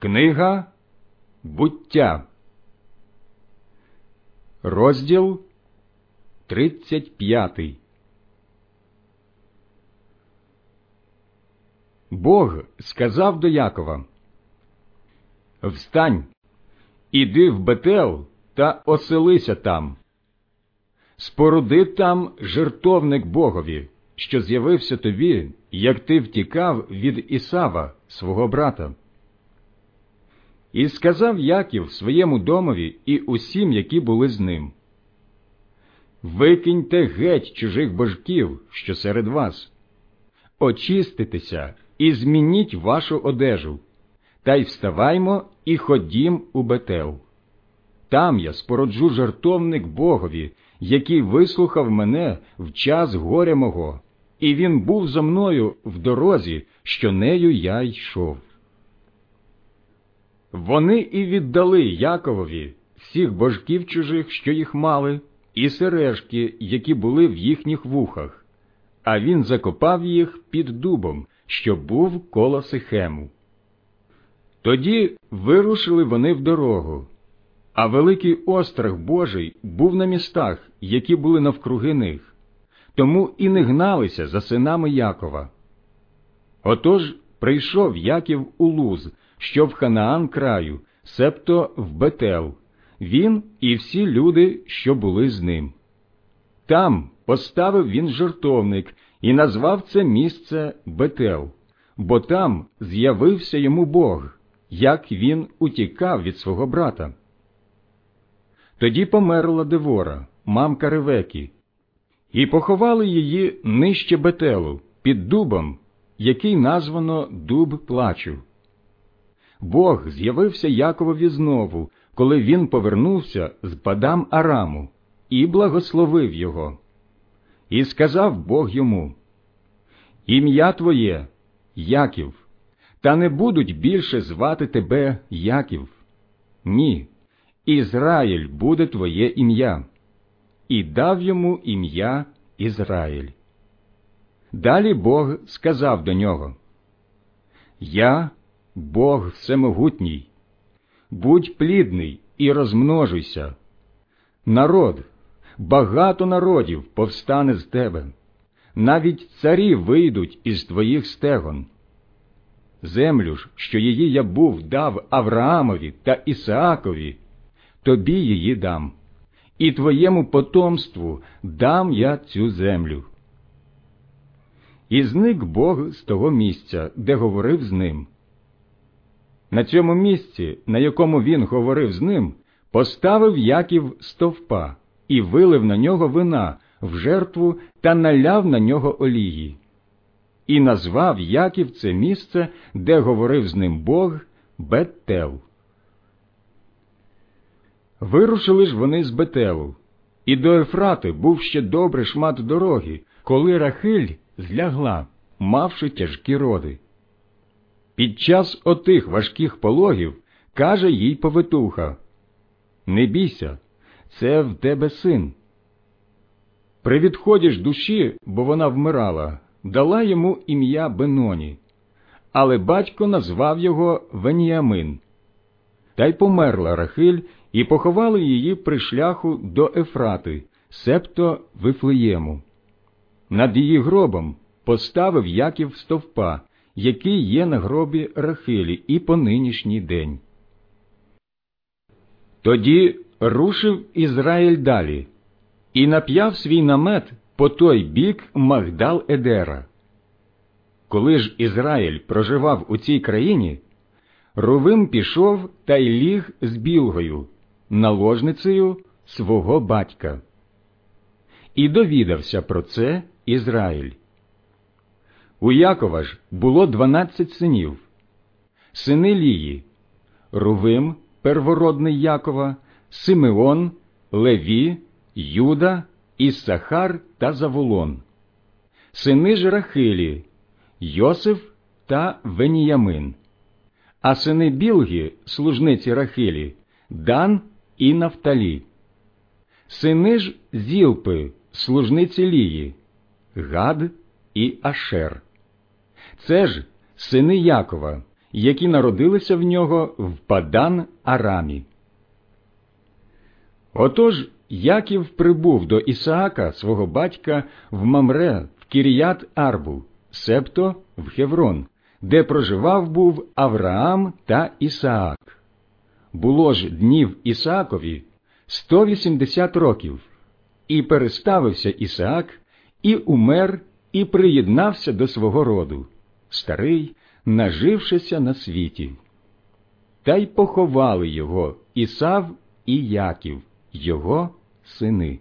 Книга буття, розділ 35 Бог сказав до Якова Встань, іди в Бетел та оселися там. Споруди там жертовник Богові, що з'явився тобі, як ти втікав від Ісава, свого брата. І сказав Яків своєму домові і усім, які були з ним. Викиньте геть чужих божків, що серед вас, очиститеся і змініть вашу одежу, та й вставаймо і ходім у Бетел. Там я спороджу жартовник Богові, який вислухав мене в час горя мого, і він був зо мною в дорозі, що нею я йшов. Вони і віддали Яковові всіх божків чужих, що їх мали, і сережки, які були в їхніх вухах, а він закопав їх під дубом, що був коло Сихему. Тоді вирушили вони в дорогу, а великий острах Божий був на містах, які були навкруги них, тому і не гналися за синами Якова. Отож прийшов Яків у Луз, що в Ханаан краю, себто в Бетел, він і всі люди, що були з ним. Там поставив він жертовник і назвав це місце Бетел, бо там з'явився йому Бог, як він утікав від свого брата. Тоді померла Девора, мамка Ревекі, і поховали її нижче Бетелу, під дубом, який названо Дуб плачу. Бог з'явився Яковові знову, коли він повернувся з Падам Араму, і благословив його. І сказав Бог йому: Ім'я твоє, Яків, та не будуть більше звати тебе Яків. Ні, Ізраїль буде твоє ім'я, і дав йому ім'я Ізраїль. Далі Бог сказав до нього: Я Бог всемогутній, будь плідний і розмножуйся. Народ, багато народів повстане з тебе, навіть царі вийдуть із твоїх стегон. Землю ж, що її я був дав Авраамові та Ісаакові, тобі її дам, і твоєму потомству дам я цю землю. І зник Бог з того місця, де говорив з ним. На цьому місці, на якому він говорив з ним, поставив Яків стовпа і вилив на нього вина в жертву та наляв на нього олії. І назвав Яків це місце, де говорив з ним Бог Бетел. Вирушили ж вони з Бетелу, і до Ефрати був ще добрий шмат дороги, коли Рахиль злягла, мавши тяжкі роди. Під час отих важких пологів каже їй повитуха Не бійся, це в тебе син. При відході ж душі, бо вона вмирала, дала йому ім'я Беноні, але батько назвав його Веніамин. Та й померла Рахиль, і поховали її при шляху до Ефрати, септо Вифлеєму. Над її гробом поставив Яків стовпа який є на гробі Рахилі і по нинішній день. Тоді рушив Ізраїль далі і нап'яв свій намет по той бік Магдал Едера. Коли ж Ізраїль проживав у цій країні, Рувим пішов та й ліг з білгою, наложницею свого батька. І довідався про це Ізраїль. У Якова ж було дванадцять синів, сини Лії, Рувим, первородний Якова, Симеон, Леві, Юда, Іссахар та Заволон, сини ж Рахилі, Йосиф та Веніямин, а сини Білги, служниці Рахилі, Дан і Нафталі, сини ж Зілпи, служниці Лії, Гад і Ашер. Це ж сини Якова, які народилися в нього в Падан Арамі. Отож Яків прибув до Ісаака, свого батька, в Мамре, в Кіріят Арбу, себто в Хеврон, де проживав був Авраам та Ісаак. Було ж днів Ісаакові 180 років, і переставився Ісаак, і умер, і приєднався до свого роду, старий, нажившися на світі. Та й поховали його Ісав і Яків, його сини.